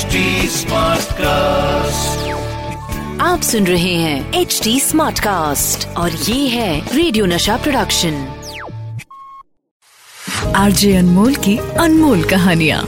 HD Smartcast. आप सुन रहे हैं एच डी स्मार्ट कास्ट और ये है रेडियो नशा प्रोडक्शन आरजे अनमोल की अनमोल कहानिया।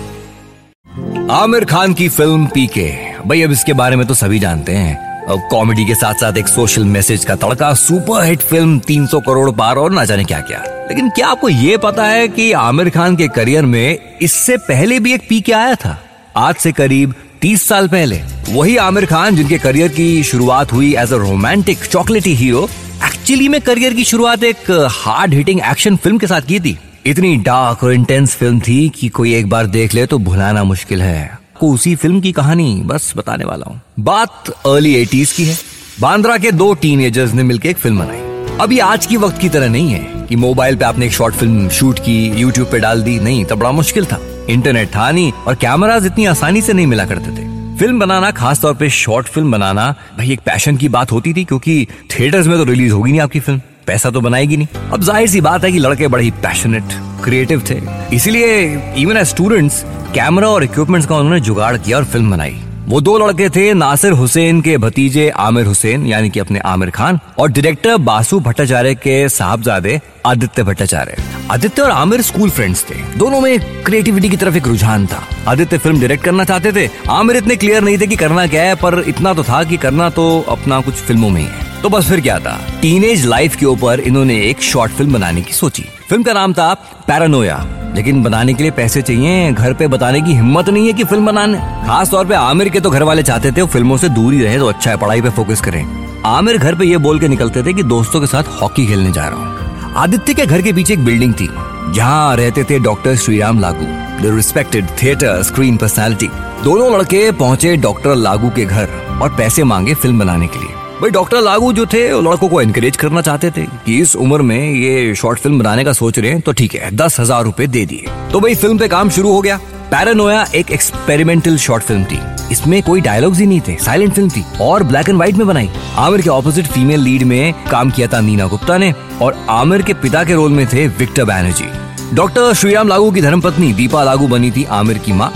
आमिर खान की फ़िल्म पीके। भाई अब इसके बारे में तो सभी जानते हैं। अब कॉमेडी के साथ साथ एक सोशल मैसेज का तड़का सुपर हिट फ़िल्म 300 करोड़ पार और ना जाने क्या क्या लेकिन क्या आपको ये पता है कि आमिर खान के करियर में इससे पहले भी एक पीके आया था? आज से करीब 30 साल पहले, वही आमिर खान जिनके करियर की शुरुआत हुई as a romantic chocolatey hero actually में करियर की शुरुआत एक हार्ड हिटिंग एक्शन फ़िल्म के साथ की थी। इतनी डार्क और इंटेंस फ़िल्म थी कि कोई एक बार देख ले तो भुलाना मुश्किल है। आपको उसी फ़िल्म की कहानी बस बताने वाला हूँ। बात अर्ली एटीज की है। बांद्रा के दो टीनेजर्स ने मिलकर एक फ़िल्म बनाई। अभी आज की वक्त की तरह नहीं है कि मोबाइल पे आपने एक शॉर्ट फ़िल्म शूट की यूट्यूब पे डाल दी। नहीं, तब बड़ा मुश्किल था। इंटरनेट था नहीं और कैमराज इतनी आसानी से नहीं मिला करते थे। फ़िल्म बनाना खास तौर पे शॉर्ट फ़िल्म बनाना, भाई एक पैशन की बात होती थी क्योंकि थिएटर्स में तो रिलीज़ होगी नहीं आपकी फ़िल्म। पैसा तो बनाएगी नहीं। अब ज़ाहिर सी बात है कि लड़के बड़े ही पैशनेट क्रिएटिव थे। इसीलिए इवन एज स्टूडेंट्स कैमरा और इक्विपमेंट्स का उन्होंने जुगाड़ किया और फ़िल्म बनाई। वो दो लड़के थे, नासिर हुसैन के भतीजे आमिर हुसैन, यानी कि अपने आमिर खान, और डायरेक्टर बासु भट्टाचार्य के साहबजादे आदित्य भट्टाचार्य। आदित्य और आमिर स्कूल फ्रेंड्स थे। दोनों में क्रिएटिविटी की तरफ़ एक रुझान था। आदित्य फ़िल्म डायरेक्ट करना चाहते थे। आमिर इतने क्लियर नहीं थे कि करना क्या है, पर इतना तो था कि करना तो अपना कुछ फ़िल्मों में ही है। तो बस फिर क्या था? टीनेज लाइफ के ऊपर इन्होंने एक शॉर्ट फ़िल्म बनाने की सोची। फ़िल्म का नाम था पैरानोया लेकिन बनाने के लिए पैसे चाहिए, घर पे बताने की हिम्मत नहीं है कि फ़िल्म बनाने। खास तौर पे आमिर के तो घर वाले चाहते थे वो फ़िल्मों से दूर ही रहे तो अच्छा है, पढ़ाई पे फोकस करें। आमिर घर पे ये बोल के निकलते थे कि दोस्तों के साथ हॉकी खेलने जा रहा हूँ। आदित्य के घर के पीछे एक बिल्डिंग थी। जहाँ रहते थे doctor Shriram Lagoo. The respected theatre screen personality दोनों लड़के पहुँचे डॉक्टर लागू के घर और पैसे मांगे फ़िल्म बनाने के लिए। भाई डॉक्टर लागू जो थे लड़कों को एनकरेज करना चाहते थे कि इस उम्र में ये शॉर्ट फ़िल्म बनाने का सोच रहे हैं तो ठीक है, दस हज़ार रूपए दे दिए। तो भाई फ़िल्म पे काम शुरू हो गया। पैरानोया एक एक्सपेरिमेंटल शॉर्ट फ़िल्म थी। इसमें कोई डायलॉग्स ही नहीं थे साइलेंट फ़िल्म थी, और ब्लैक एंड व्हाइट में बनाई। आमिर के ऑपोजिट फीमेल लीड में काम किया था नीना गुप्ता ने, और आमिर के पिता के रोल में थे विक्टर बैनर्जी डॉक्टर श्रीराम लागू की धर्मपत्नी, दीपा लागू बनी थी आमिर की माँ।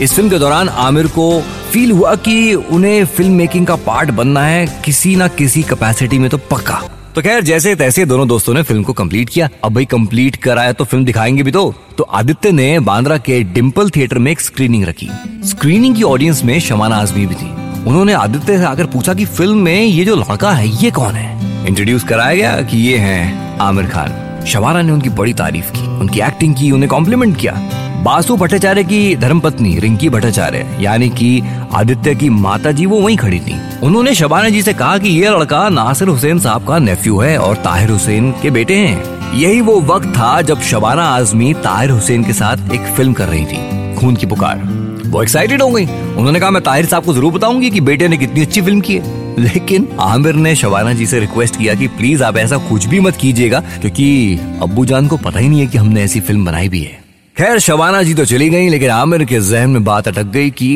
इस फ़िल्म के दौरान आमिर को फील हुआ कि उन्हें फ़िल्म मेकिंग का पार्ट बनना है, किसी ना किसी कैपेसिटी में तो पक्का। तो खैर, जैसे तैसे दोनों दोस्तों ने फ़िल्म को कंप्लीट किया। अब भाई कंप्लीट कराया तो फ़िल्म दिखाएँगे भी तो। तो आदित्य ने बांद्रा के डिम्पल थिएटर में एक स्क्रीनिंग रखी। स्क्रीनिंग की ऑडियंस में शमाना आजमी भी थी। उन्होंने आदित्य से आकर पूछा कि फ़िल्म में ये जो लड़का है, ये कौन है? इंट्रोड्यूस कराया गया कि ये है आमिर खान। शबाना ने उनकी बड़ी तारीफ़ की। उनकी एक्टिंग की, उन्हें कॉम्प्लीमेंट किया। बासु भट्टाचार्य की धर्मपत्नी रिंकी भट्टाचार्य, यानी कि आदित्य की माता जी वो वहीं खड़ी थी। उन्होंने शबाना जी से कहा कि ये लड़का नासिर हुसैन साहब का नेफ्यू है और ताहिर हुसैन के बेटे हैं। यही वो वक्त था जब शबाना आजमी ताहिर हुसैन के साथ एक फ़िल्म कर रही थी, खून की पुकार। वो एक्साइटेड हो गई। उन्होंने कहा, मैं ताहिर साहब को ज़रूर बताऊँगी कि बेटे ने कितनी अच्छी फ़िल्म की है। लेकिन आमिर ने शबाना जी से रिक्वेस्ट किया कि प्लीज़ आप ऐसा कुछ भी मत कीजिएगा, क्योंकि अब्बू जान को पता ही नहीं है कि हमने ऐसी फ़िल्म बनाई भी है। खैर, शबाना जी तो चली गई, लेकिन आमिर के जहन में बात अटक गई कि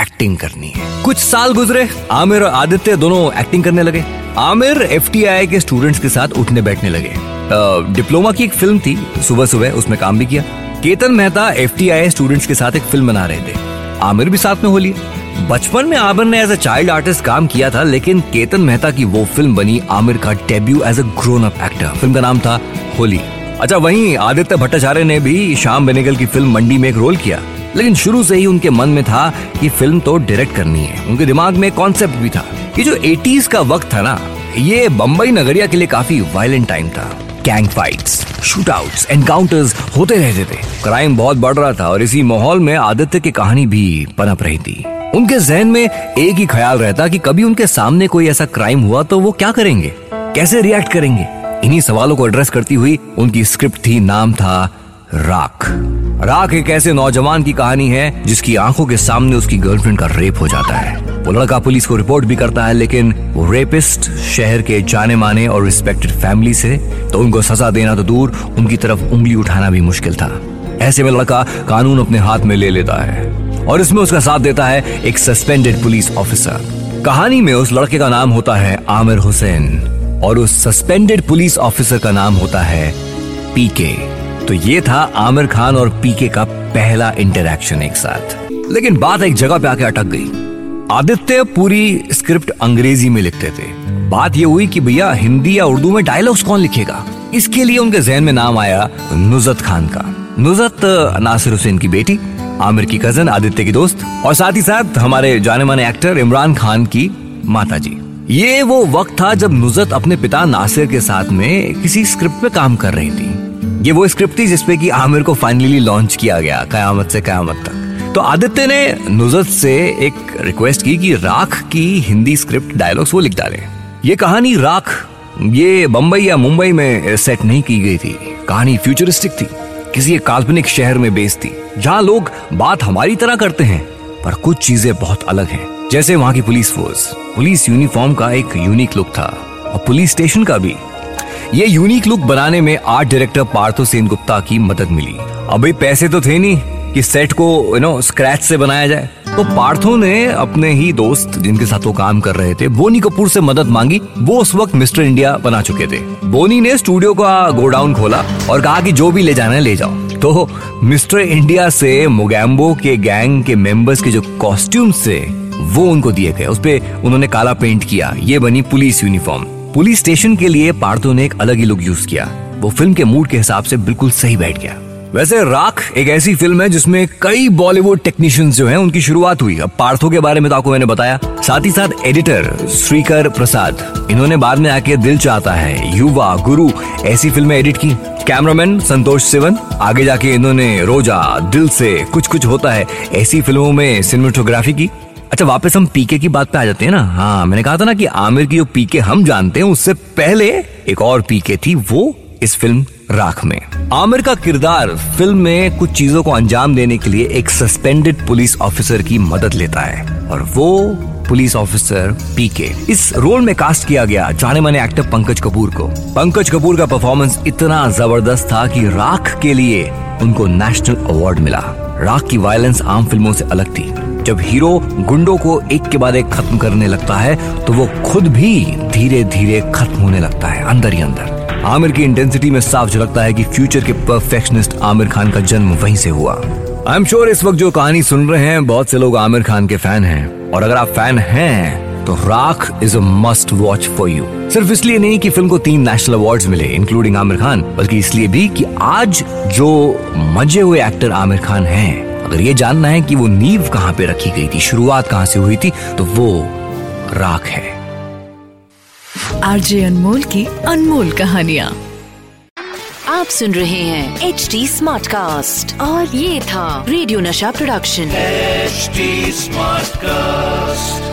एक्टिंग करनी है। कुछ साल गुजरे, आमिर और आदित्य दोनों एक्टिंग करने लगे। आमिर एफ़ के स्टूडेंट्स के साथ उठने बैठने लगे। डिप्लोमा की एक फ़िल्म थी सुबह सुबह उसमें काम भी किया। केतन मेहता एफ़ स्टूडेंट्स के साथ एक फ़िल्म बना रहे थे। आमिर भी साथ में हो लिया बचपन में आमिर ने एज अ चाइल्ड आर्टिस्ट काम किया था, लेकिन केतन मेहता की वो फ़िल्म बनी आमिर का debut as a grown up actor film का नाम था होली। अच्छा वहीं आदित्य भट्टाचार्य ने भी श्याम बेनेगल की फ़िल्म मंडी में एक रोल किया। लेकिन शुरू से ही उनके मन में था कि फ़िल्म तो डायरेक्ट करनी है। उनके दिमाग में कॉन्सेप्ट भी था ये जो एटीज का वक्त था ना, ये बम्बई नगरिया के लिए काफ़ी वायलेंट टाइम था। गैंग फाइट्स शूटआउट्स एनकाउंटर्स होते रहते थे। क्राइम बहुत बढ़ रहा था और इसी माहौल में आदित्य की कहानी भी पनप रही थी। उनके जहन में एक ही ख्याल रहता कि कभी उनके सामने कोई ऐसा क्राइम हुआ तो वो क्या करेंगे? कैसे रिएक्ट करेंगे? इन्हीं सवालों को एड्रेस करती हुई उनकी स्क्रिप्ट थी, नाम था राख। राख एक ऐसे नौजवान की कहानी है जिसकी आँखों के सामने उसकी गर्लफ्रेंड का रेप हो जाता है। वो लड़का पुलिस को रिपोर्ट भी करता है, लेकिन वो रेपिस्ट शहर के जाने माने और रिस्पेक्टेड फैमिली से तो उनको सजा देना तो दूर, उनकी तरफ़ उंगली उठाना भी मुश्किल था। ऐसे में लड़का कानून अपने हाथ में ले लेता है और इसमें उसका साथ देता है एक सस्पेंडेड पुलिस ऑफिसर कहानी में उस लड़के का नाम होता है आमिर हुसैन। और उस सस्पेंडेड पुलिस ऑफिसर का नाम होता है पीके तो ये था आमिर खान और पीके का पहला इंटरैक्शन एक साथ। लेकिन बात एक जगह पे आके अटक गई। आदित्य पूरी स्क्रिप्ट अंग्रेज़ी में लिखते थे। बात ये हुई कि भैया हिंदी या उर्दू में डायलॉग्स कौन लिखेगा? इसके लिए उनके जहन में नाम आया नुजत खान का। नुजत नासिर हुसैन की बेटी, आमिर की कज़न आदित्य की दोस्त, और साथ ही साथ हमारे जाने माने एक्टर इमरान खान की माता जी ये वो वक्त था जब नुजत अपने पिता नासिर के साथ में किसी स्क्रिप्ट पे काम कर रही थी। ये वो स्क्रिप्ट थी जिसपे कि आमिर को फाइनली लॉन्च किया गया, कयामत से कयामत तक। तो आदित्य ने नुजत से एक रिक्वेस्ट की कि राख की हिंदी स्क्रिप्ट डायलॉग्स वो लिख डाले। ये कहानी राख, ये बम्बई या मुंबई में सेट नहीं की गई थी। कहानी फ्यूचरिस्टिक थी, किसी एक काल्पनिक शहर में बेस्ड थी, जहाँ लोग बात हमारी तरह करते हैं, पर कुछ चीज़ें बहुत अलग हैं। जैसे वहाँ की पुलिस फोर्स। पुलिस यूनिफॉर्म का एक यूनिक लुक था। और पुलिस स्टेशन का भी। ये यूनिक लुक बनाने में आर्ट डायरेक्टर पार्थो सेन गुप्ता की मदद मिली। अभी पैसे तो थे नहीं कि सेट को यू नो स्क्रैच से बनाया जाए। तो पार्थो ने अपने ही दोस्त, जिनके साथ वो काम कर रहे थे, बोनी कपूर से मदद मांगी। वो उस वक्त मिस्टर इंडिया बना चुके थे। बोनी ने स्टूडियो का गोडाउन खोला और कहा कि जो भी ले जाना है, ले जाओ। तो मिस्टर इंडिया से मोगैम्बो के गैंग के मेंबर्स के जो कॉस्ट्यूम से वो उनको दिए गए। उस पर उन्होंने काला पेंट किया। ये बनी पुलिस यूनिफॉर्म पुलिस स्टेशन के लिए पार्थो ने एक अलग ही लुक यूज़ किया। वो फ़िल्म के मूड के हिसाब से बिल्कुल सही बैठ गया। वैसे राख एक ऐसी फ़िल्म है जिसमें कई बॉलीवुड टेक्नीशियंस जो हैं, उनकी शुरुआत हुई। अब पार्थो के बारे में तो आपको मैंने बताया। साथ ही साथ एडिटर श्रीकर प्रसाद, इन्होंने बाद में आके दिल चाहता है। युवा, गुरु, ऐसी फ़िल्में एडिट की। कैमरामैन संतोष सिवन, आगे जाके इन्होंने रोजा, दिल से कुछ कुछ होता है। ऐसी फ़िल्मों में सिनेमाटोग्राफी की। अच्छा वापस हम पीके की बात पे आ जाते हैं ना? हाँ मैंने कहा था ना कि आमिर की जो पीके हम जानते हैं, उससे पहले एक और पीके थी वो इस फ़िल्म राख में। आमिर का किरदार फ़िल्म में कुछ चीज़ों को अंजाम देने के लिए एक सस्पेंडेड पुलिस ऑफिसर की मदद लेता है, और वो पुलिस ऑफिसर पीके। इस रोल में कास्ट किया गया, जाने माने एक्टर पंकज कपूर को। पंकज कपूर का परफॉर्मेंस इतना ज़बरदस्त था कि राख के लिए उनको नेशनल अवार्ड मिला। राख की वायलेंस आम फ़िल्मों से अलग थी। जब हीरो गुंडों को एक के बाद एक खत्म करने लगता है तो वो खुद भी धीरे धीरे खत्म होने लगता है, अंदर ही अंदर। आमिर की इंटेंसिटी में साफ़ झलकता है कि फ्यूचर के परफेक्शनिस्ट आमिर खान का जन्म वहीं से हुआ। आई एम श्योर इस वक्त जो कहानी सुन रहे हैं, बहुत से लोग आमिर खान के फ़ैन हैं। और अगर आप फ़ैन हैं तो Raakh is a must watch for you सिर्फ़ इसलिए नहीं कि फ़िल्म को तीन नेशनल अवार्ड्स मिले इंक्लूडिंग आमिर खान बल्कि इसलिए भी कि आज जो मज़े हुए एक्टर आमिर खान हैं अगर ये जानना है कि वो नींव कहाँ पे रखी गई थी शुरुआत कहाँ से हुई थी तो वो राख है। आरजे अनमोल की अनमोल कहानियाँ। आप सुन रहे हैं एच डी स्मार्ट कास्ट और ये था रेडियो नशा प्रोडक्शन एच स्मार्ट कास्ट